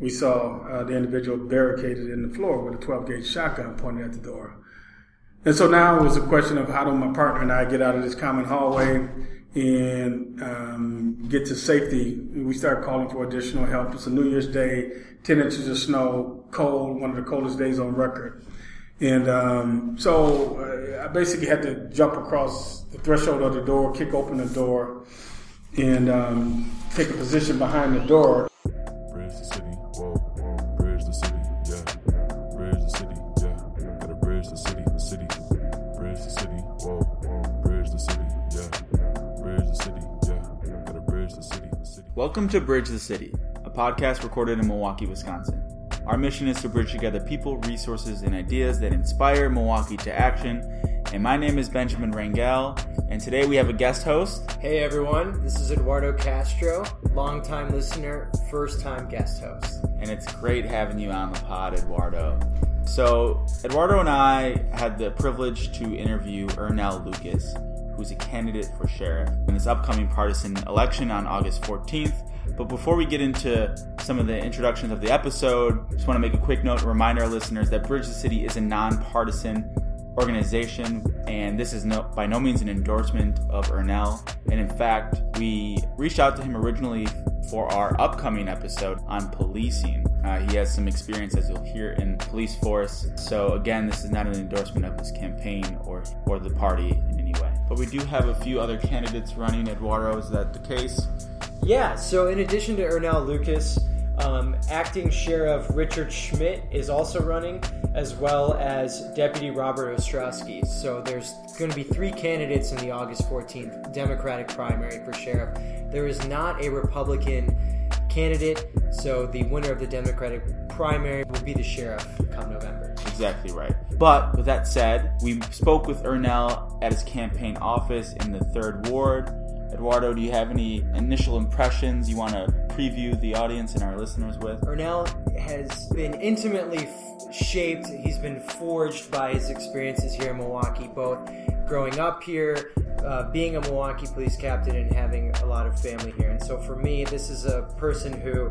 we saw uh, the individual barricaded in the floor with a 12 gauge shotgun pointed at the door. And so now it was a question of how do my partner and I get out of this common hallway and um, get to safety. We started calling for additional help. It's a New Year's Day, 10 inches of snow, cold, one of the coldest days on record. And um, so uh, I basically had to jump across the threshold of the door, kick open the door, and um, take a position behind the door. Welcome to Bridge the City, a podcast recorded in Milwaukee, Wisconsin. Our mission is to bridge together people, resources, and ideas that inspire Milwaukee to action. And my name is Benjamin Rangel, and today we have a guest host. Hey everyone, this is Eduardo Castro, longtime listener, first time guest host. and it's great having you on the pod, Eduardo. So, Eduardo and I had the privilege to interview Earnell Lucas, who's a candidate for sheriff in this upcoming partisan election on August 14th. But before we get into some of the introductions of the episode, just want to make a quick note and remind our listeners that Bridge the City is a nonpartisan organization, and this is no, by no means an endorsement of Earnell. And in fact, we reached out to him originally for our upcoming episode on policing. Uh, he has some experience, as you'll hear, in police force. So again, this is not an endorsement of his campaign or or the party. But we do have a few other candidates running. Eduardo, is that the case? Yeah, so in addition to Earnell Lucas, um, acting sheriff Richard Schmidt is also running, as well as Deputy Robert Ostrowski. So there's going to be three candidates in the August 14th Democratic primary for sheriff. There is not a Republican candidate, so the winner of the Democratic primary will be the sheriff come November. Exactly right. But with that said, we spoke with Earnell at his campaign office in the third ward. Eduardo, do you have any initial impressions you want to preview the audience and our listeners with? Earnell has been intimately f- shaped, he's been forged by his experiences here in Milwaukee, both growing up here, uh, being a Milwaukee police captain, and having a lot of family here. And so for me, this is a person who,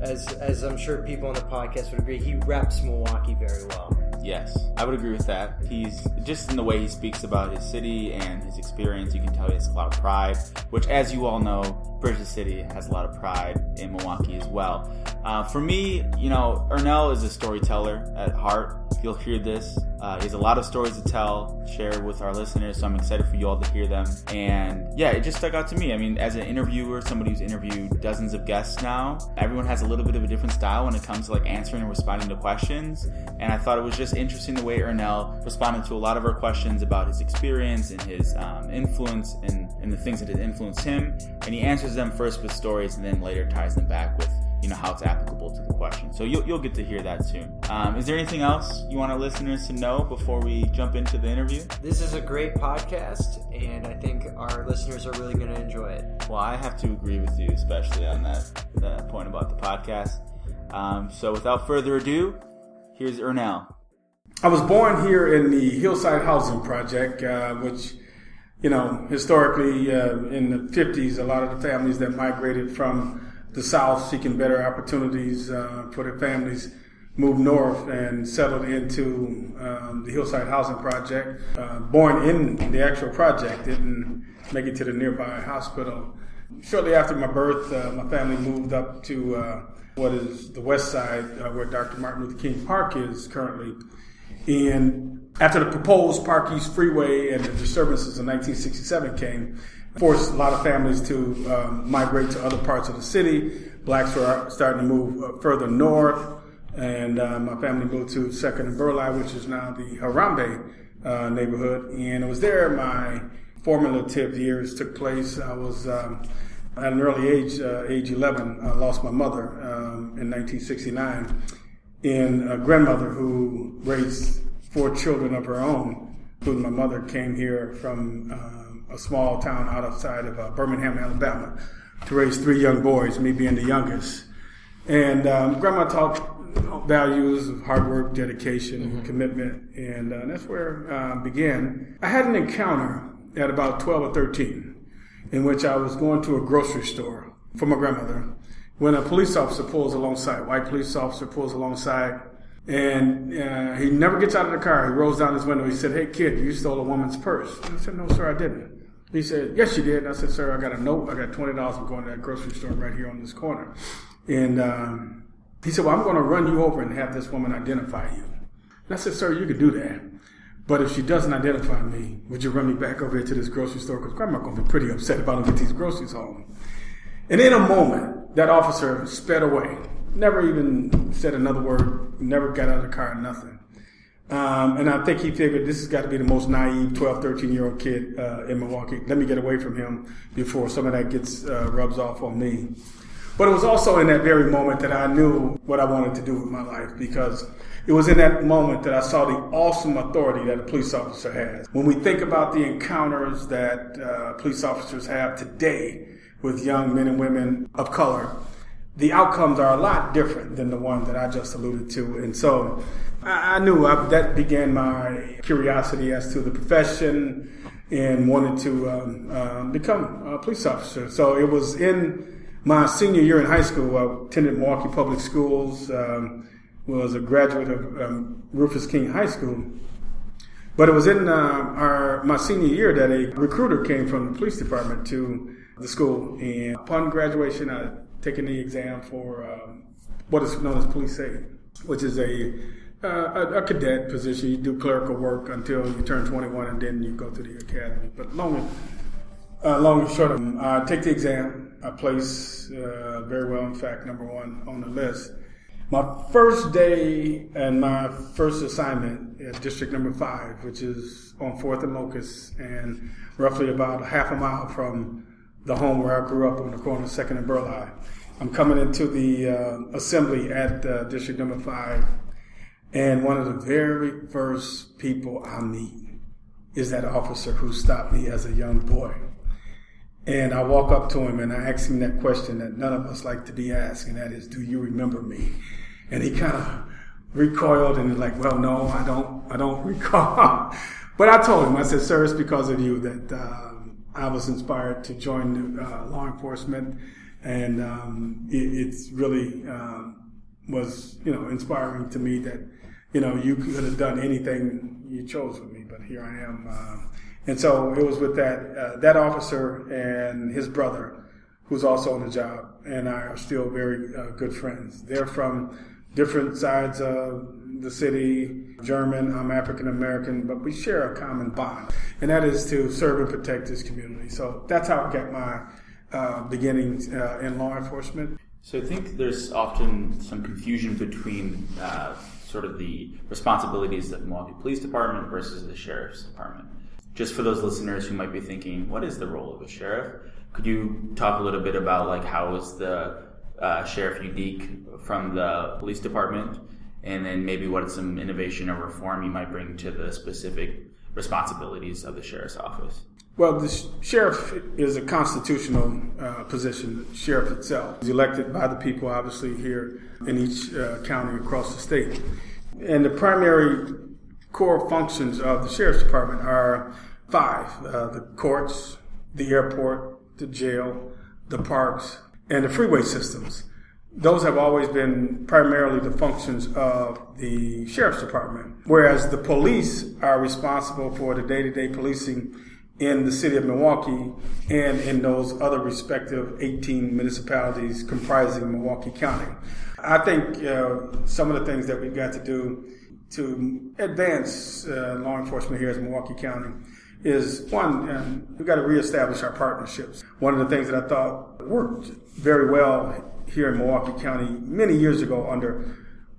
as, as I'm sure people on the podcast would agree, he reps Milwaukee very well. Yes, I would agree with that. He's just in the way he speaks about his city and his experience, you can tell he has a lot of pride, which, as you all know, Bridges City has a lot of pride in Milwaukee as well. Uh, for me, you know, Earnell is a storyteller at heart. You'll hear this. Uh, has a lot of stories to tell, share with our listeners, so I'm excited for you all to hear them. And yeah, it just stuck out to me. I mean, as an interviewer, somebody who's interviewed dozens of guests now, everyone has a little bit of a different style when it comes to like answering and responding to questions. And I thought it was just interesting the way Earnell responded to a lot of our questions about his experience and his um, influence and, and the things that had influenced him. And he answers them first with stories and then later ties them back with you know how it's applicable to the question. So you'll, you'll get to hear that soon. Um, is there anything else you want our listeners to know before we jump into the interview? This is a great podcast, and I think our listeners are really going to enjoy it. Well, I have to agree with you, especially on that, that point about the podcast. Um, so without further ado, here's Earnell. I was born here in the Hillside Housing Project, uh, which, you know, historically uh, in the 50s, a lot of the families that migrated from the South seeking better opportunities uh, for their families moved north and settled into um, the Hillside Housing Project. Uh, born in the actual project, didn't make it to the nearby hospital. Shortly after my birth, uh, my family moved up to uh, what is the west side, uh, where Dr. Martin Luther King Park is currently. And after the proposed Park East Freeway and the disturbances in 1967 came, forced a lot of families to um, migrate to other parts of the city. Blacks were starting to move uh, further north, and uh, my family moved to Second and Burleigh, which is now the Harambee uh, neighborhood. And it was there my formative years took place. I was um, at an early age, uh, age 11, I lost my mother um, in 1969, and a grandmother who raised four children of her own, including my mother, came here from um, a small town outside of uh, Birmingham, Alabama, to raise three young boys, me being the youngest. And um, grandma taught values of hard work, dedication, commitment, and uh, that's where uh, began. I had an encounter at about 12 or 13 in which I was going to a grocery store for my grandmother. when a police officer pulls alongside, white police officer pulls alongside, and uh, he never gets out of the car. He rolls down his window. He said, "Hey kid, you stole a woman's purse." I said, "No, sir, I didn't." He said, "Yes, you did." And I said, "Sir, I got a note. I got twenty dollars. I'm going to that grocery store right here on this corner." And um, he said, "Well, I'm going to run you over and have this woman identify you." And I said, "Sir, you could do that." But if she doesn't identify me, would you run me back over here to this grocery store? Because grandma's going to be pretty upset if I don't get these groceries home. And in a moment, that officer sped away. Never even said another word, never got out of the car, nothing. Um, and I think he figured this has got to be the most naive 12, 13 year old kid uh, in Milwaukee. Let me get away from him before some of that gets uh, rubs off on me. But it was also in that very moment that I knew what I wanted to do with my life because it was in that moment that I saw the awesome authority that a police officer has. When we think about the encounters that uh, police officers have today with young men and women of color, the outcomes are a lot different than the one that I just alluded to. And so I, knew I, that began my curiosity as to the profession and wanted to um, uh, become a police officer. So it was in my senior year in high school. I attended Milwaukee Public Schools. Um, was a graduate of um, Rufus King High School. But it was in uh, our my senior year that a recruiter came from the police department to the school, and upon graduation, I taken the exam for um, what is known as police aid, which is a, uh, a, a cadet position. You do clerical work until you turn 21, and then you go to the academy. But long, uh, long and short, um, I take the exam. I place uh, very well, in fact, number one on the list. My first day and my first assignment at District Number Five, which is on Fourth and Locust, and roughly about half a mile from the home where I grew up on the corner of Second and Burleigh. I'm coming into the uh, assembly at uh, District Number Five, and one of the very first people I meet is that officer who stopped me as a young boy. And I walk up to him and I ask him that question that none of us like to be asked, and that is, "Do you remember me?" And he kind of recoiled and he's like, "Well, no, I don't. I don't recall." but I told him, I said, "Sir, it's because of you that uh, I was inspired to join uh, law enforcement, and um, it, it's really um, was you know inspiring to me that you know you could have done anything you chose with me, but here I am." Uh, and so it was with that uh, that officer and his brother, who's also on the job, and I are still very uh, good friends. They're from different sides of the city. German, I'm African American, but we share a common bond, and that is to serve and protect this community. So that's how I got my uh, beginnings uh, in law enforcement. So I think there's often some confusion between uh, sort of the responsibilities of the Milwaukee Police Department versus the Sheriff's Department just for those listeners who might be thinking, what is the role of a sheriff? Could you talk a little bit about like how is the uh, sheriff unique from the police department, and then maybe what some innovation or reform you might bring to the specific responsibilities of the sheriff's office? Well, the sheriff is a constitutional uh, position. The sheriff itself is elected by the people, obviously, here in each uh, county across the state. And the primary core functions of the sheriff's department are five uh, the courts, the airport, the jail, the parks, and the freeway systems. Those have always been primarily the functions of the sheriff's department, whereas the police are responsible for the day to day policing in the city of Milwaukee and in those other respective 18 municipalities comprising Milwaukee County. I think uh, some of the things that we've got to do to advance uh, law enforcement here in Milwaukee County is one, um, we've got to reestablish our partnerships. One of the things that I thought worked very well here in Milwaukee County many years ago under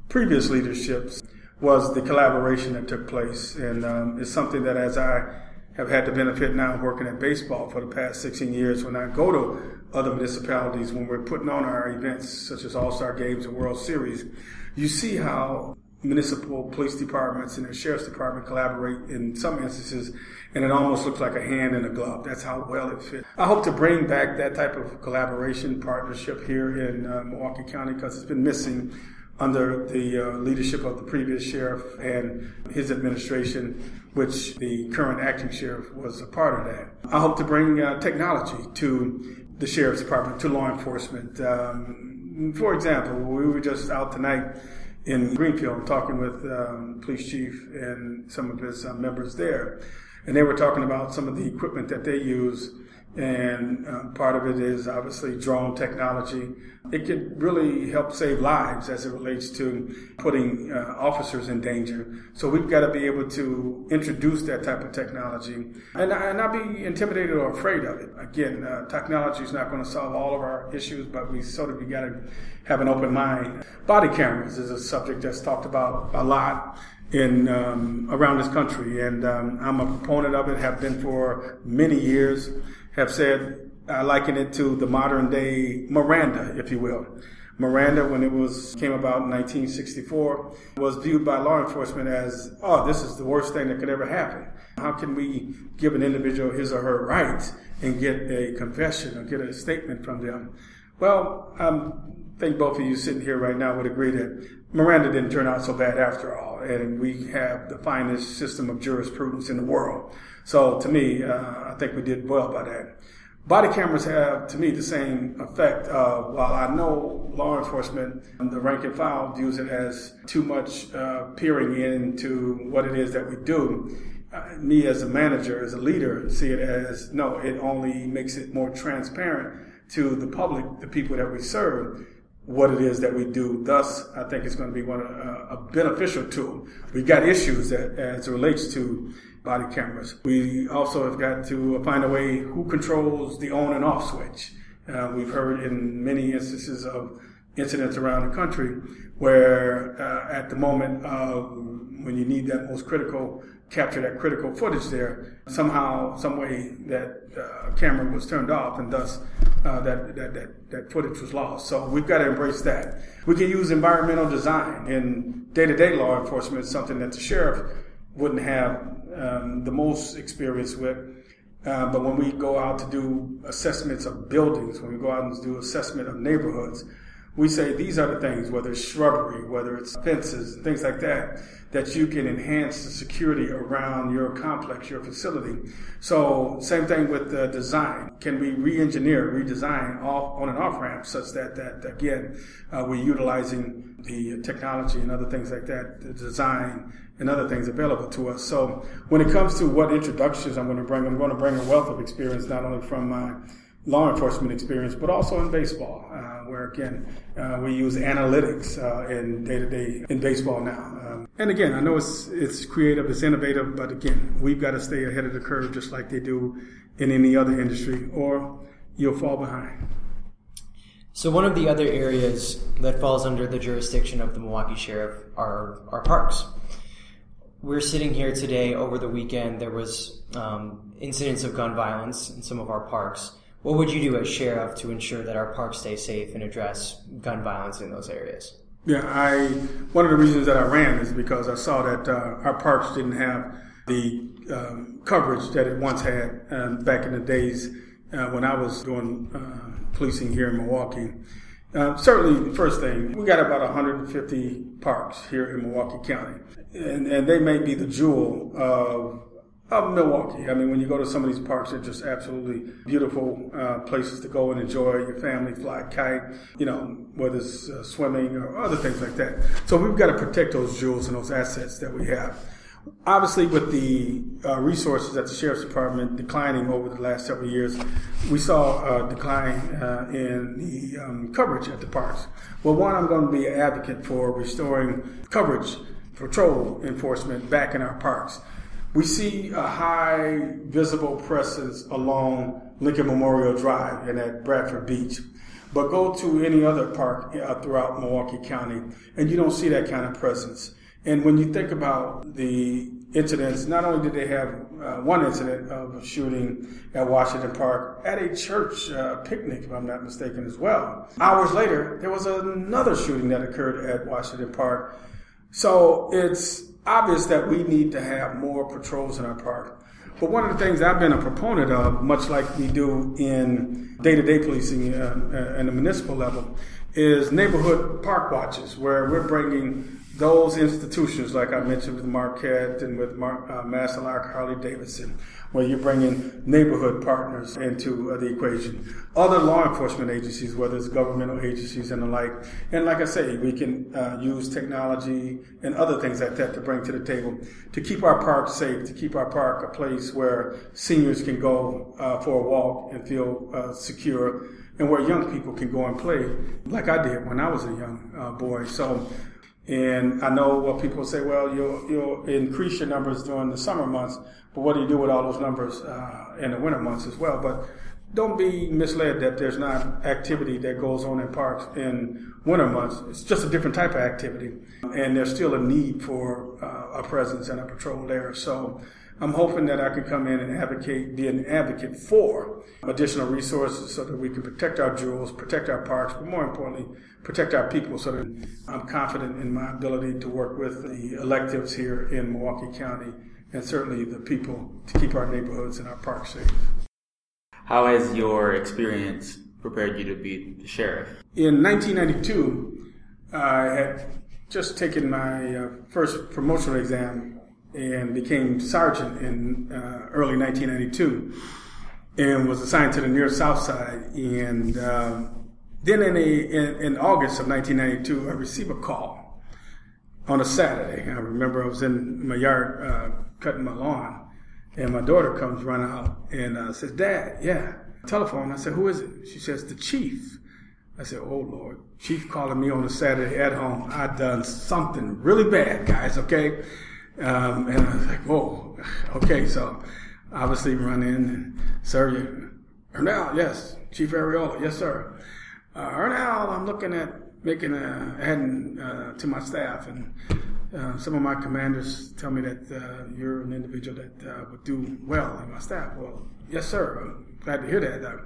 previous leaderships was the collaboration that took place. And um, it's something that as I have had the benefit now of working at baseball for the past 16 years, when I go to other municipalities, when we're putting on our events such as All-Star Games and World Series, you see how municipal police departments and the sheriff's department collaborate in some instances, and it almost looks like a hand in a glove. That's how well it fits. I hope to bring back that type of collaboration partnership here in uh, Milwaukee County because it's been missing under the uh, leadership of the previous sheriff and his administration, which the current acting sheriff was a part of that. I hope to bring uh, technology to the sheriff's department, to law enforcement. Um, For example, we were just out tonight in Greenfield talking with um, police chief and some of his uh, members there, and they were talking about some of the equipment that they use and uh, part of it is obviously drone technology. It could really help save lives as it relates to putting uh, officers in danger. So we've got to be able to introduce that type of technology and, and not be intimidated or afraid of it. Again, uh, technology is not going to solve all of our issues, but we sort of got to have an open mind. Body cameras is a subject that's talked about a lot in um, around this country, and um, I'm a proponent of it. Have been for many years have said, I liken it to the modern day Miranda, if you will. Miranda, when it was came about in 1964, was viewed by law enforcement as, oh, this is the worst thing that could ever happen. How can we give an individual his or her rights and get a confession or get a statement from them? Well, I think both of you sitting here right now would agree that Miranda didn't turn out so bad after all, and we have the finest system of jurisprudence in the world. So to me, uh, I think we did well by that. Body cameras have, to me, the same effect. Uh, while I know law enforcement, the rank and file views it as too much uh, peering into what it is that we do. Uh, me as a manager, as a leader, see it as no, it only makes it more transparent to the public, the people that we serve, what it is that we do. Thus, I think it's going to be one uh, a beneficial tool. We've got issues that as it relates to body cameras. We also have got to find a way who controls the on and off switch. Uh, we've heard in many instances of incidents around the country where uh, at the moment when you need that most critical capture that critical footage there somehow some way that uh, camera was turned off and thus uh, that, that, that, that footage was lost so we've got to embrace that we can use environmental design in day-to-day law enforcement something that the sheriff wouldn't have um, the most experience with. Uh, but when we go out to do assessments of buildings, when we go out and do assessment of neighborhoods, we say these are the things, whether it's shrubbery, whether it's fences, things like that, that you can enhance the security around your complex, your facility. So same thing with the design. Can we re-engineer, redesign off on and off ramps such that that again uh, we're utilizing the technology and other things like that, the design and other things available to us. So when it comes to what introductions I'm going to bring, I'm going to bring a wealth of experience not only from my law enforcement experience, but also in baseball, uh, where again uh, we use analytics uh, in day to day in baseball now. Um, and again, I know it's it's creative, it's innovative, but again, we've got to stay ahead of the curve, just like they do in any other industry, or you'll fall behind. So one of the other areas that falls under the jurisdiction of the Milwaukee Sheriff are our parks we're sitting here today over the weekend. There was um, incidents of gun violence in some of our parks. What would you do as sheriff to ensure that our parks stay safe and address gun violence in those areas? Yeah, I one of the reasons that I ran is because I saw that uh, our parks didn't have the um, coverage that it once had um, back in the days uh, when I was doing uh, policing here in Milwaukee. Uh, certainly, the first thing, we got about 150 parks here in Milwaukee County, and, and they may be the jewel of, of Milwaukee. I mean, when you go to some of these parks, they're just absolutely beautiful uh, places to go and enjoy your family, fly kite, you know, whether it's uh, swimming or other things like that. So we've got to protect those jewels and those assets that we have obviously with the uh, resources at the sheriff's department declining over the last several years, we saw a decline uh, in the um, coverage at the parks. Well, one, I'm going to be an advocate for restoring coverage, patrol enforcement back in our parks. We see a high visible presence along Lincoln Memorial Drive and at Bradford Beach. But go to any other park uh, throughout Milwaukee County, and you don't see that kind of presence. And when you think about the incidents, not only did they have uh, one incident of a shooting at Washington Park at a church uh, picnic, if I'm not mistaken, as well. Hours later, there was another shooting that occurred at Washington Park. So it's obvious that we need to have more patrols in our park. But one of the things I've been a proponent of, much like we do in day to day policing uh, uh, at the municipal level, is neighborhood park watches, where we're bringing those institutions, like I mentioned with Marquette and with Mar- uh, Harley Davidson, where you're bringing neighborhood partners into uh, the equation. Other law enforcement agencies, whether it's governmental agencies and the like. And like I say, we can uh, use technology and other things like that to bring to the table to keep our park safe, to keep our park a place where seniors can go uh, for a walk and feel uh, secure and where young people can go and play like I did when I was a young uh, boy. So and I know what people say, well, you'll, you'll increase your numbers during the summer months, but what do you do with all those numbers uh, in the winter months as well? But don't be misled that there's not activity that goes on in parks in winter months. It's just a different type of activity, and there's still a need for uh, a presence and a patrol there. So I'm hoping that I can come in and advocate, be an advocate for additional resources so that we can protect our jewels, protect our parks, but more importantly, protect our people so that I'm confident in my ability to work with the electives here in Milwaukee County and certainly the people to keep our neighborhoods and our parks safe. How has your experience prepared you to be the sheriff? In 1992, I had just taken my uh, first promotional exam and became sergeant in uh, early 1992 and was assigned to the near south side. And uh, then in, a, in, in, August of 1992, I received a call on a Saturday. I remember I was in my yard uh, cutting my lawn, and my daughter comes running out and uh, says, Dad, yeah, telephone. I said, Who is it? She says, The chief. I said, Oh Lord, chief calling me on a Saturday at home. I done something really bad, guys, okay? Um, and I was like, whoa, okay. So obviously run in and, sir, you, Earnell, yes. Chief Arreola, yes, sir. Uh, Earnell, I'm looking at making a, adding uh, to my staff and uh, some of my commanders tell me that uh, you're an individual that uh, would do well in my staff. Well, yes, sir. I'm glad to hear that. Uh,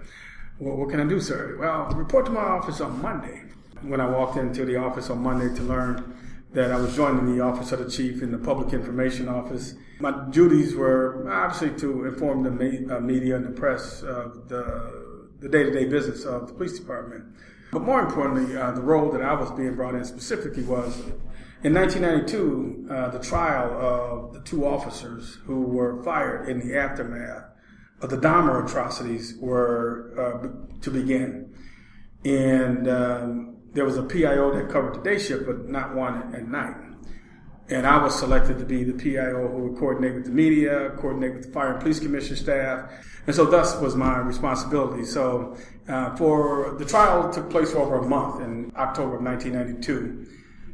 well, what can I do, sir? Well, report to my office on Monday. When I walked into the office on Monday to learn that I was joining the Office of the Chief in the Public Information Office. My duties were obviously to inform the me- uh, media and the press of the, the day-to-day business of the police department. But more importantly, uh, the role that I was being brought in specifically was in 1992, uh, the trial of the two officers who were fired in the aftermath of the Dahmer atrocities were uh, to begin. And um, there was a PIO that covered the day shift, but not one at night. And I was selected to be the PIO who would coordinate with the media, coordinate with the Fire and Police Commission staff. And so thus was my responsibility. So uh, for the trial took place for over a month in October of 1992.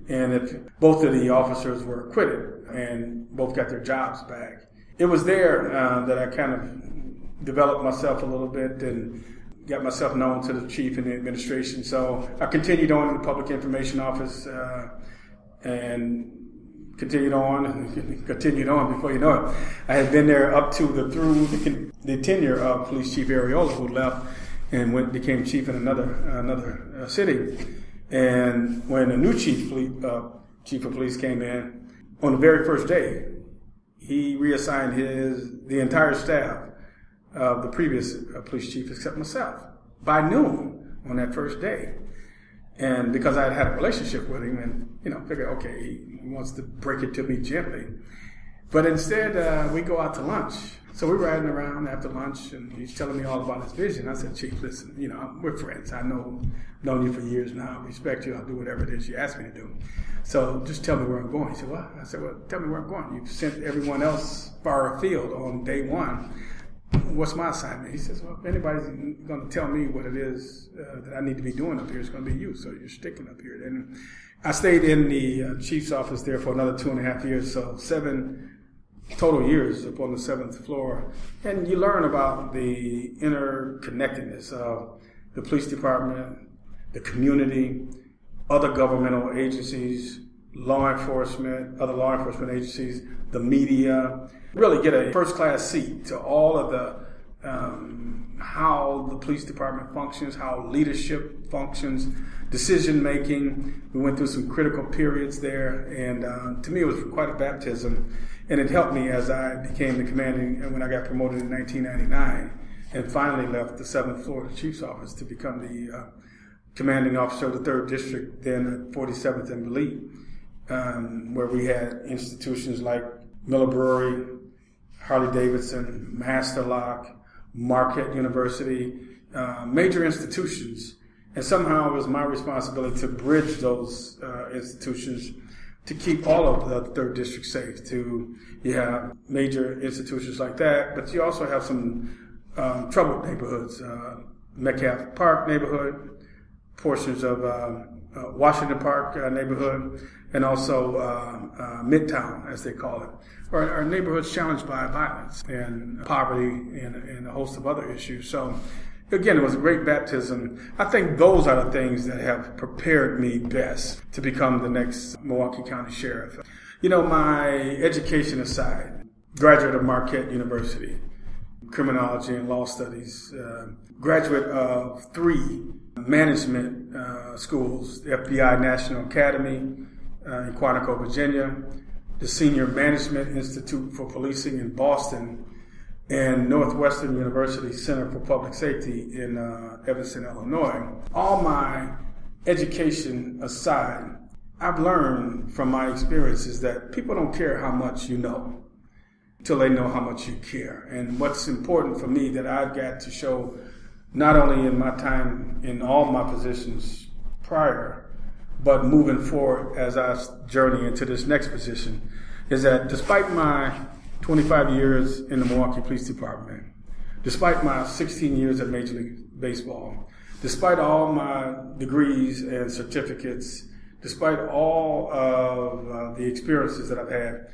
And if both of the officers were acquitted and both got their jobs back. It was there uh, that I kind of developed myself a little bit and got myself known to the chief and the administration. So I continued on in the public information office uh, and continued on and continued on before you know it. I had been there up to the through the, the tenure of Police Chief Arreola, who left and went became chief in another another uh, city. And when a new chief uh, chief of police came in on the very first day, he reassigned his the entire staff of the previous uh, police chief except myself by noon on that first day. And because I had had a relationship with him and, you know, figured, okay, he wants to break it to me gently. But instead, uh, we go out to lunch. So we're riding around after lunch and he's telling me all about his vision. I said, Chief, listen, you know, we're friends. I know, known you for years now. I respect you. I'll do whatever it is you ask me to do. So just tell me where I'm going. He said, what? I said, well, tell me where I'm going. You've sent everyone else far afield on day one what's my assignment? He says, well, if anybody's going to tell me what it is uh, that I need to be doing up here, it's going to be you. So you're sticking up here. And I stayed in the uh, chief's office there for another two and a half years. So seven total years up on the seventh floor. And you learn about the interconnectedness of the police department, the community, other governmental agencies, law enforcement, other law enforcement agencies, the media, really get a first class seat to all of the um, how the police department functions, how leadership functions, decision making. We went through some critical periods there, and uh, to me, it was quite a baptism, and it helped me as I became the commanding and when I got promoted in 1999, and finally left the seventh of chief's office to become the uh, commanding officer of the 3rd District, then at 47th and Vliet, um, where we had institutions like Miller Brewery, Harley Davidson, Master Lock, Marquette University, uh, major institutions. And somehow it was my responsibility to bridge those uh, institutions to keep all of the third district safe. To you have major institutions like that, but you also have some um, troubled neighborhoods, uh, Metcalfe Park neighborhood, portions of uh, uh, Washington Park uh, neighborhood, and also uh, uh, Midtown, as they call it, are, are, neighborhoods challenged by violence and poverty and, and a host of other issues. So again, it was a great baptism. I think those are the things that have prepared me best to become the next Milwaukee County Sheriff. You know, my education aside, graduate of Marquette University, criminology and law studies, uh, graduate of three management uh, schools, FBI National Academy uh, in Quantico, Virginia, the Senior Management Institute for Policing in Boston, and Northwestern University Center for Public Safety in uh, Evanston, Illinois. All my education aside, I've learned from my experiences that people don't care how much you know until they know how much you care. And what's important for me that I've got to show not only in my time in all my positions prior, but moving forward as I journey into this next position, is that despite my 25 years in the Milwaukee Police Department, despite my 16 years at Major League Baseball, despite all my degrees and certificates, despite all of uh, the experiences that I've had,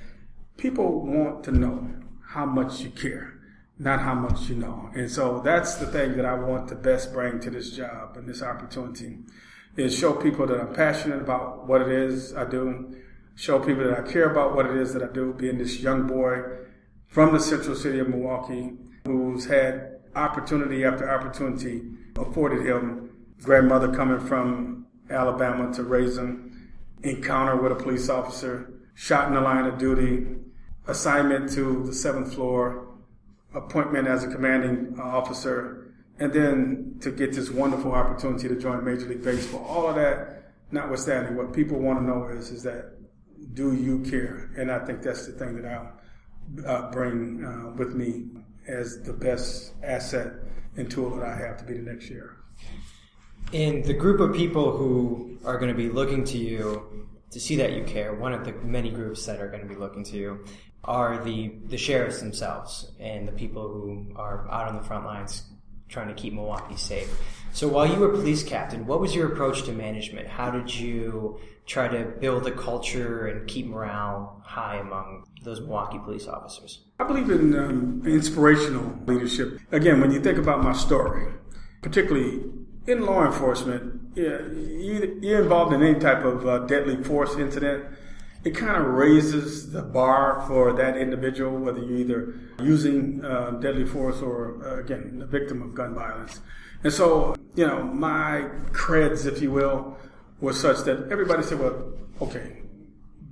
people want to know how much you care, not how much you know. And so that's the thing that I want to best bring to this job and this opportunity is show people that I'm passionate about what it is I do, show people that I care about what it is that I do, being this young boy from the central city of Milwaukee who's had opportunity after opportunity afforded him, grandmother coming from Alabama to raise him, encounter with a police officer, shot in the line of duty, assignment to the seventh floor, appointment as a commanding officer, and then to get this wonderful opportunity to join Major League Baseball. All of that, notwithstanding, what people want to know is, is that do you care? And I think that's the thing that I'll uh, bring uh, with me as the best asset and tool that I have to be the next year. In the group of people who are going to be looking to you to see that you care, one of the many groups that are going to be looking to you are the, the sheriffs themselves and the people who are out on the front lines trying to keep Milwaukee safe. So while you were police captain, what was your approach to management? How did you try to build a culture and keep morale high among those Milwaukee police officers? I believe in um, inspirational leadership. Again, when you think about my story, particularly in law enforcement, yeah, you, you're involved in any type of uh, deadly force incident it kind of raises the bar for that individual, whether you're either using uh, deadly force or, uh, again, the victim of gun violence. And so, you know, my creds, if you will, was such that everybody said, well, okay,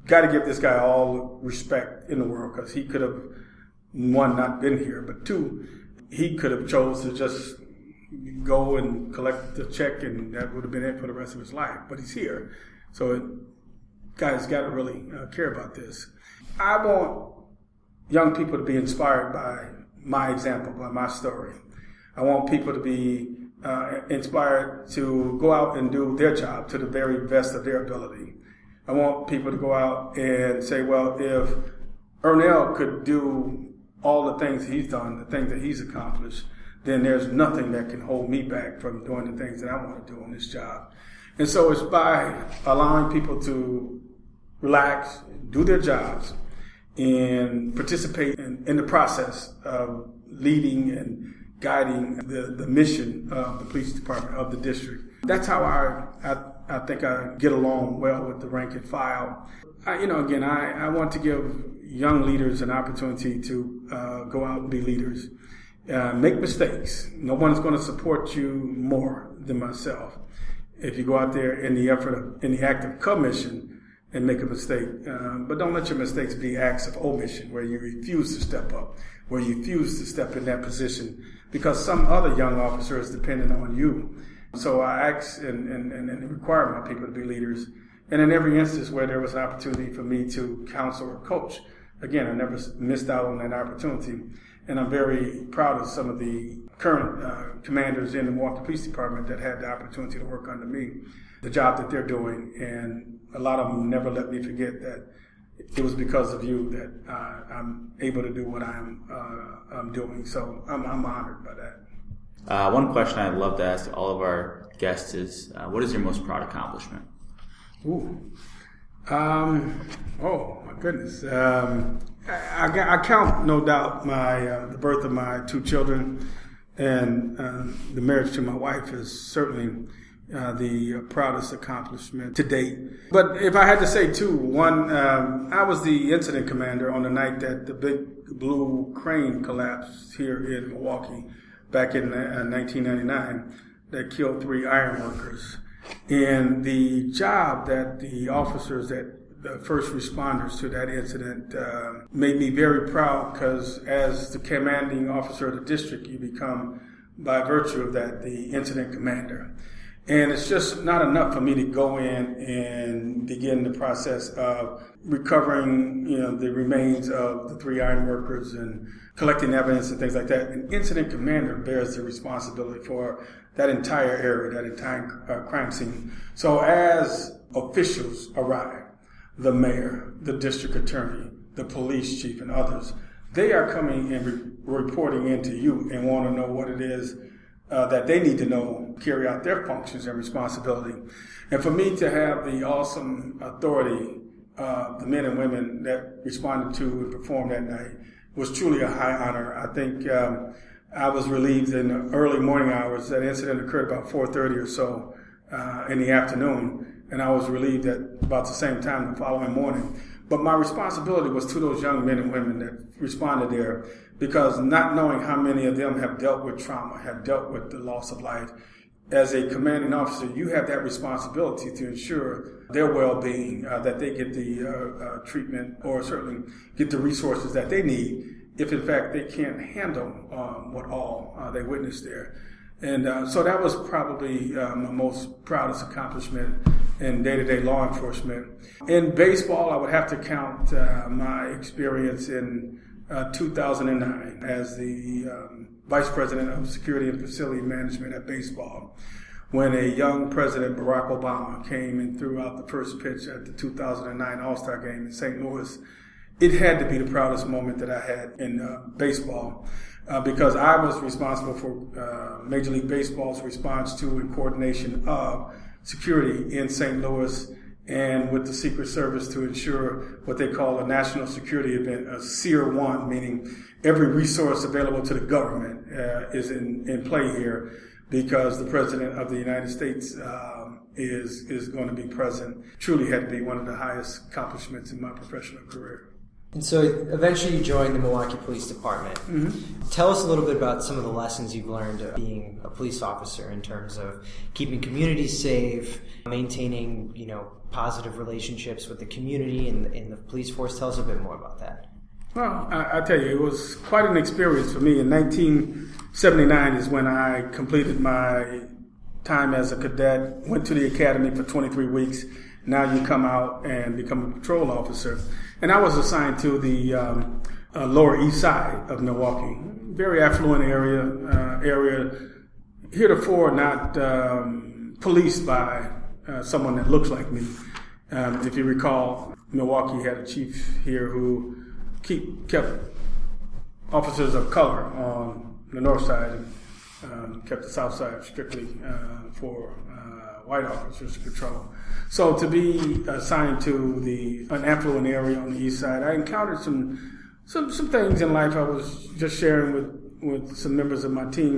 got to give this guy all respect in the world because he could have, one, not been here, but two, he could have chose to just go and collect the check and that would have been it for the rest of his life. But he's here. So it, guys got to really uh, care about this. I want young people to be inspired by my example, by my story. I want people to be uh, inspired to go out and do their job to the very best of their ability. I want people to go out and say, well, if Earnell could do all the things he's done, the things that he's accomplished, then there's nothing that can hold me back from doing the things that I want to do on this job. And so it's by allowing people to relax, do their jobs, and participate in, in the process of leading and guiding the, the mission of the police department of the district. That's how I, I, I think I get along well with the rank and file. I, you know, again, I, I want to give young leaders an opportunity to uh, go out and be leaders. Uh, make mistakes. No one's going to support you more than myself. If you go out there in the effort of, in the act of commission, and make a mistake. Um, but don't let your mistakes be acts of omission where you refuse to step up, where you refuse to step in that position because some other young officer is dependent on you. So I ask and, and, and require my people to be leaders. And in every instance where there was an opportunity for me to counsel or coach, again, I never missed out on that opportunity. And I'm very proud of some of the current uh, commanders in the Milwaukee Police Department that had the opportunity to work under me, the job that they're doing. And a lot of them never let me forget that it was because of you that uh, I'm able to do what I'm, uh, I'm doing. So I'm, I'm honored by that. Uh, one question I'd love to ask all of our guests is uh, what is your most proud accomplishment? Ooh. Um, oh, my goodness. Um, I, I, I, count, no doubt, my uh, the birth of my two children and uh, the marriage to my wife is certainly uh, the proudest accomplishment to date. But if I had to say two, one, um, I was the incident commander on the night that the big blue crane collapsed here in Milwaukee back in uh, 1999 that killed three iron workers. And the job that the officers that the first responders to that incident uh, made me very proud because as the commanding officer of the district, you become, by virtue of that, the incident commander. And it's just not enough for me to go in and begin the process of recovering, you know, the remains of the three iron workers and collecting evidence and things like that. An incident commander bears the responsibility for that entire area, that entire uh, crime scene. So as officials arrive, the mayor, the district attorney, the police chief, and others, they are coming and re- reporting into you and want to know what it is uh, that they need to know, carry out their functions and responsibility. And for me to have the awesome authority, uh, the men and women that responded to and performed that night was truly a high honor. I think um, I was relieved in the early morning hours. That incident occurred about 4:30 or so uh, in the afternoon, and I was relieved at about the same time the following morning. But my responsibility was to those young men and women that responded there because not knowing how many of them have dealt with trauma, have dealt with the loss of life, as a commanding officer, you have that responsibility to ensure their well-being, uh, that they get the uh, uh, treatment or certainly get the resources that they need if in fact they can't handle um, what all uh, they witnessed there. And uh, so that was probably um, my most proudest accomplishment in day-to-day law enforcement. In baseball, I would have to count uh, my experience in uh, 2009 as the um, vice president of security and facility management at baseball when a young president Barack Obama came and threw out the first pitch at the 2009 All-Star game in St. Louis. It had to be the proudest moment that I had in uh, baseball uh, because I was responsible for uh, Major League Baseball's response to and coordination of security in St. Louis and with the Secret Service to ensure what they call a national security event, a SEAR 1, meaning every resource available to the government uh, is in, in play here because the President of the United States um, is, is going to be present. Truly had to be one of the highest accomplishments in my professional career. And so eventually you joined the Milwaukee Police Department. Mm-hmm. Tell us a little bit about some of the lessons you've learned being a police officer in terms of keeping communities safe, maintaining, you know, positive relationships with the community and, and the police force. Tell us a bit more about that. Well, I, I, tell you, it was quite an experience for me. In 1979 is when I completed my time as a cadet, went to the academy for 23 weeks. Now you come out and become a patrol officer. And I was assigned to the um, uh, Lower East Side of Milwaukee, very affluent area, uh, area heretofore not um, policed by uh, someone that looks like me. Um, if you recall, Milwaukee had a chief here who keep, kept officers of color on the north side and um, kept the south side strictly uh, for white officers to patrol. So to be assigned to the an affluent area on the east side, I encountered some some some things in life. I was just sharing with with some members of my team.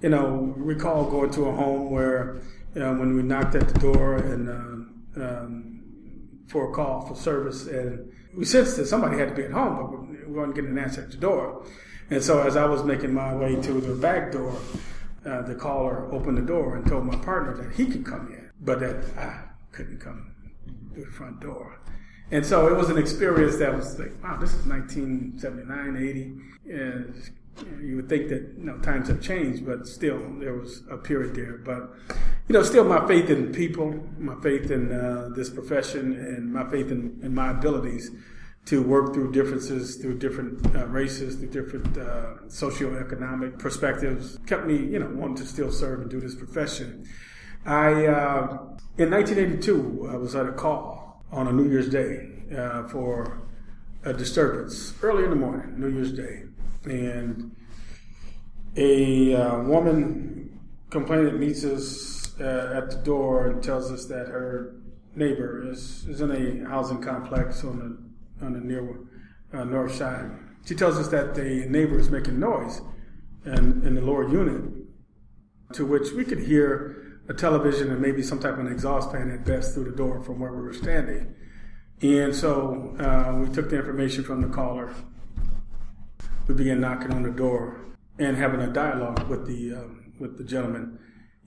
You know, recall going to a home where you know, when we knocked at the door and uh, um, for a call for service, and we sensed that somebody had to be at home, but we weren't getting an answer at the door. And so, as I was making my way to the back door, uh, the caller opened the door and told my partner that he could come in, but that I couldn't come through the front door. And so it was an experience that was like, wow, this is 1979, 80. And You would think that you know times have changed, but still there was a period there. But you know, still my faith in people, my faith in uh, this profession, and my faith in, in, my abilities to work through differences, through different uh, races, through different uh, socioeconomic perspectives, kept me, you know, wanting to still serve and do this profession. I uh, in 1982 I was at a call on a New Year's Day uh, for a disturbance early in the morning, New Year's Day, and a uh, woman complainant meets us uh, at the door and tells us that her neighbor is, is in a housing complex on the on the near uh, north side. She tells us that the neighbor is making noise in, in the lower unit, to which we could hear a television and maybe some type of an exhaust fan at best through the door from where we were standing. And so uh, we took the information from the caller. We began knocking on the door and having a dialogue with the um, with the gentleman.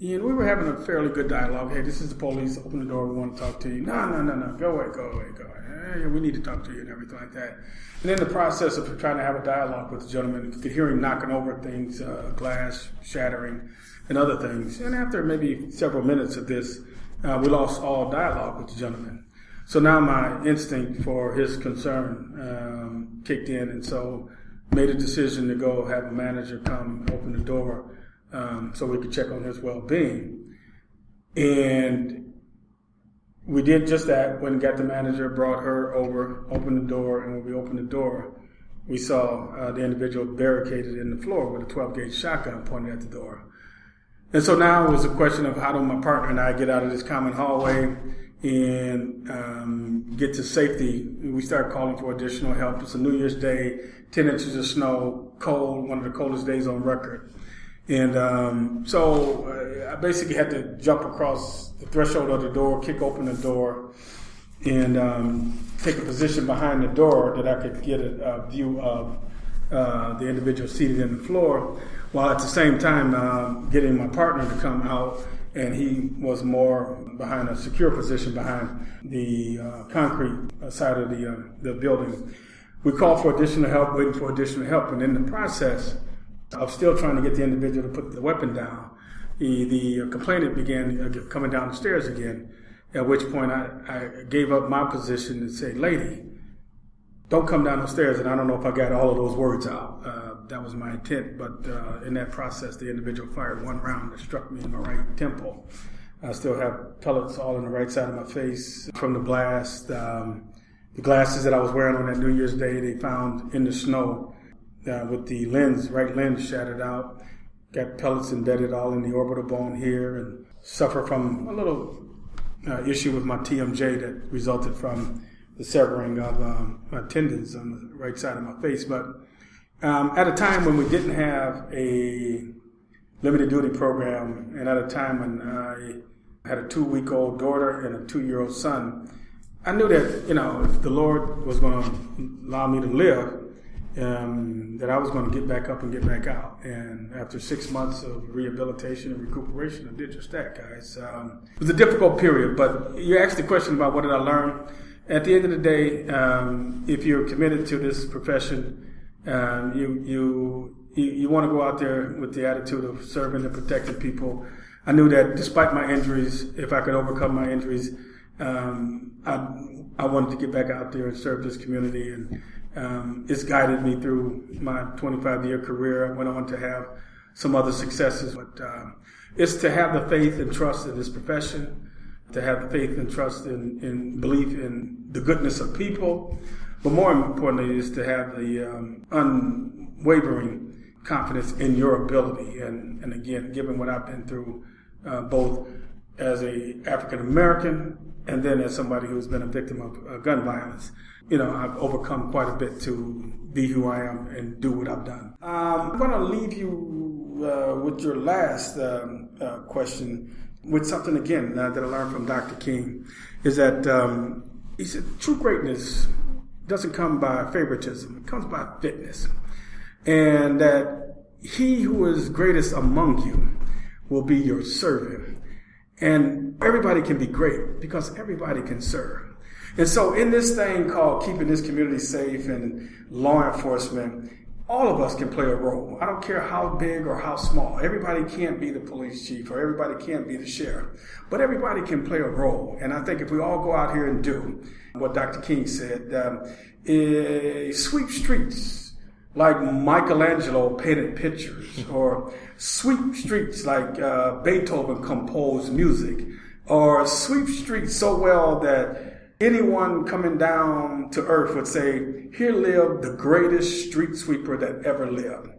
And we were having a fairly good dialogue. Hey, this is the police. Open the door. We want to talk to you. No, no, no, no. Go away. Go away. Go away. Hey, we need to talk to you and everything like that. And in the process of trying to have a dialogue with the gentleman, you could hear him knocking over things, uh, glass shattering, and other things. And after maybe several minutes of this, uh, we lost all dialogue with the gentleman. So now my instinct for his concern um, kicked in, and so made a decision to go have a manager come open the door um, so we could check on his well-being. And we did just that. When got the manager, brought her over, opened the door, and when we opened the door, we saw uh, the individual barricaded in the floor with a 12 gauge shotgun pointed at the door. And so now it was a question of how do my partner and I get out of this common hallway and um, get to safety. We started calling for additional help. It's a New Year's Day, 10 inches of snow, cold, one of the coldest days on record. And um, so uh, I basically had to jump across the threshold of the door, kick open the door, and um, take a position behind the door that I could get a, a view of uh, the individual seated in the floor, while at the same time uh, getting my partner to come out and he was more behind a secure position behind the uh, concrete side of the, uh, the building. We called for additional help, waiting for additional help, and in the process of still trying to get the individual to put the weapon down, the, the complainant began uh, coming down the stairs again, at which point I, I gave up my position and said, Lady, don't come down the stairs. And I don't know if I got all of those words out. Uh, that was my intent. But uh, in that process, the individual fired one round that struck me in my right temple. I still have pellets all on the right side of my face from the blast. Um, the glasses that I was wearing on that New Year's Day, they found in the snow uh, with the lens, right lens shattered out. Got pellets embedded all in the orbital bone here and suffer from a little uh, issue with my TMJ that resulted from the severing of um, my tendons on the right side of my face. But um, at a time when we didn't have a limited duty program, and at a time when I had a two week old daughter and a two year old son, I knew that, you know, if the Lord was going to allow me to live, um, that I was going to get back up and get back out. And after six months of rehabilitation and recuperation, I did just that, guys. Um, it was a difficult period, but you asked the question about what did I learn at the end of the day, um, if you're committed to this profession, um, you, you, you, you want to go out there with the attitude of serving and protecting people. I knew that despite my injuries, if I could overcome my injuries, um, I, I wanted to get back out there and serve this community. And um, it's guided me through my 25 year career. I went on to have some other successes, but uh, it's to have the faith and trust in this profession to have the faith and trust in, in belief in the goodness of people, but more importantly is to have the um, unwavering confidence in your ability. And, and again, given what I've been through, uh, both as a African American and then as somebody who's been a victim of uh, gun violence, you know, I've overcome quite a bit to be who I am and do what I've done. Um, I'm going to leave you uh, with your last um, uh, question with something again uh, that I learned from Dr. King is that um, he said true greatness doesn't come by favoritism; it comes by fitness, and that he who is greatest among you will be your servant. And everybody can be great because everybody can serve. And so, in this thing called keeping this community safe and law enforcement, all of us can play a role. I don't care how big or how small. Everybody can't be the police chief or everybody can't be the sheriff, but everybody can play a role. And I think if we all go out here and do what Dr. King said, um, sweep streets like Michelangelo painted pictures, or sweep streets like uh, Beethoven composed music, or sweep streets so well that anyone coming down to earth would say, Here lived the greatest street sweeper that ever lived.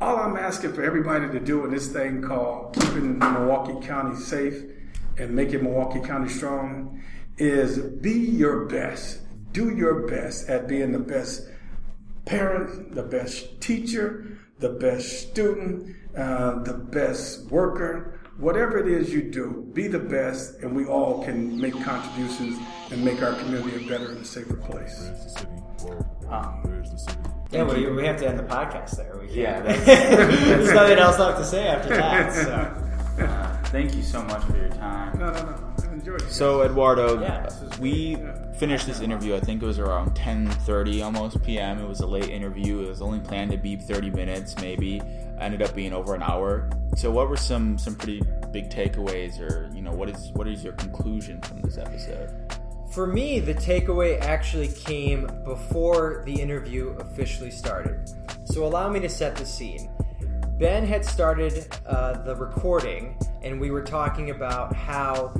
All I'm asking for everybody to do in this thing called keeping Milwaukee County safe and making Milwaukee County strong is be your best. Do your best at being the best parent, the best teacher, the best student, uh, the best worker, whatever it is you do, be the best, and we all can make contributions and make our community a better and a safer place. Bridge the city. Whoa. Um, Bridge the city. Yeah, we, we have to end the podcast there. We can't. Yeah, there's nothing else left to say after that. So. uh, thank you so much for your time. No, no, no. I enjoyed it. So Eduardo, Yeah, we finished this interview. I think it was around 10:30 almost p.m. It was a late interview. It was only planned to be 30 minutes, maybe. Ended up being over an hour. So what were some some pretty big takeaways, or you know, what is what is your conclusion from this episode? For me, the takeaway actually came before the interview officially started. So allow me to set the scene. Ben had started uh, the recording, and we were talking about how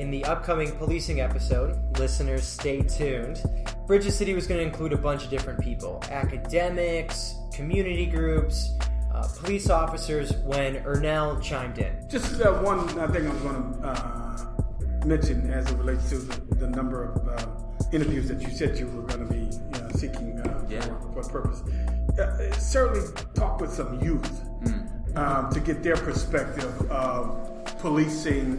in the upcoming policing episode, listeners stay tuned, Bridges City was going to include a bunch of different people academics, community groups, uh, police officers, when Earnell chimed in. Just uh, one uh, thing I'm going to uh, mention as it relates to the, the number of uh, interviews that you said you were going to be you know, seeking uh, Yeah. for, for purpose. Uh, certainly talk with some youth um, to get their perspective of policing,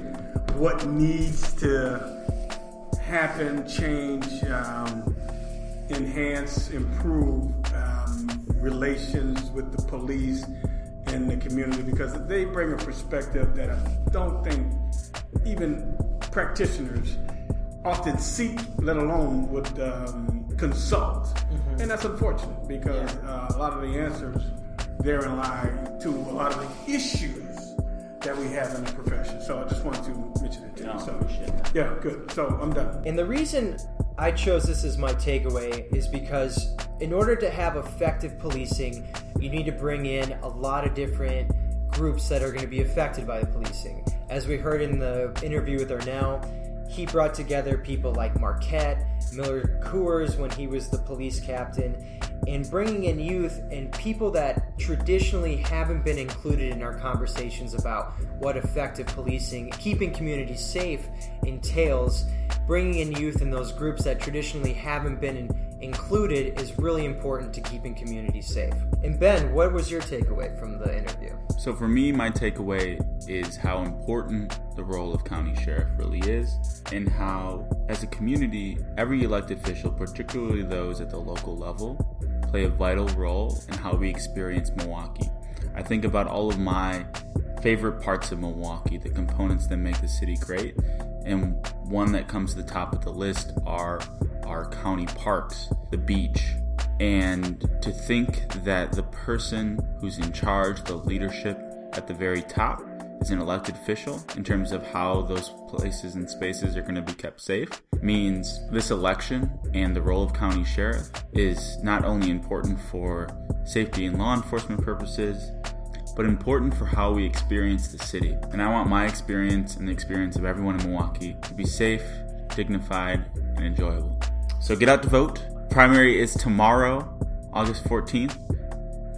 what needs to happen, change, um, enhance, improve um, relations with the police and the community because they bring a perspective that I don't think even practitioners often seek, let alone would um, consult. And that's unfortunate because uh, a lot of the answers therein lie to a lot of the issues that we have in the profession. So I just wanted to mention it to No, you. So, appreciate that. yeah, good. So I'm done. And the reason I chose this as my takeaway is because in order to have effective policing, you need to bring in a lot of different groups that are going to be affected by the policing. As we heard in the interview with Earnell, he brought together people like Marquette, Miller Coors when he was the police captain, and bringing in youth and people that traditionally haven't been included in our conversations about what effective policing, keeping communities safe entails. Bringing in youth in those groups that traditionally haven't been in, included is really important to keeping communities safe. And Ben, what was your takeaway from the interview? So for me, my takeaway is how important the role of county sheriff really is, and how, as a community, every elected official, particularly those at the local level, play a vital role in how we experience Milwaukee. I think about all of my favorite parts of Milwaukee, the components that make the city great, and one that comes to the top of the list are our county parks, the beach, and to think that the person who's in charge, the leadership at the very top, is an elected official in terms of how those places and spaces are going to be kept safe means this election and the role of county sheriff is not only important for safety and law enforcement purposes, but important for how we experience the city. And I want my experience and the experience of everyone in Milwaukee to be safe, dignified, and enjoyable. So get out to vote. Primary is tomorrow, August 14th.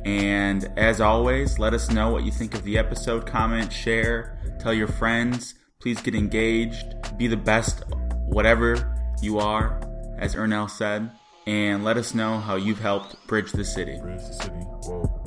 And as always, let us know what you think of the episode. Comment, share, tell your friends. Please get engaged. Be the best, whatever you are, as Earnell said. And let us know how you've helped bridge the city. Bridge the city. Whoa.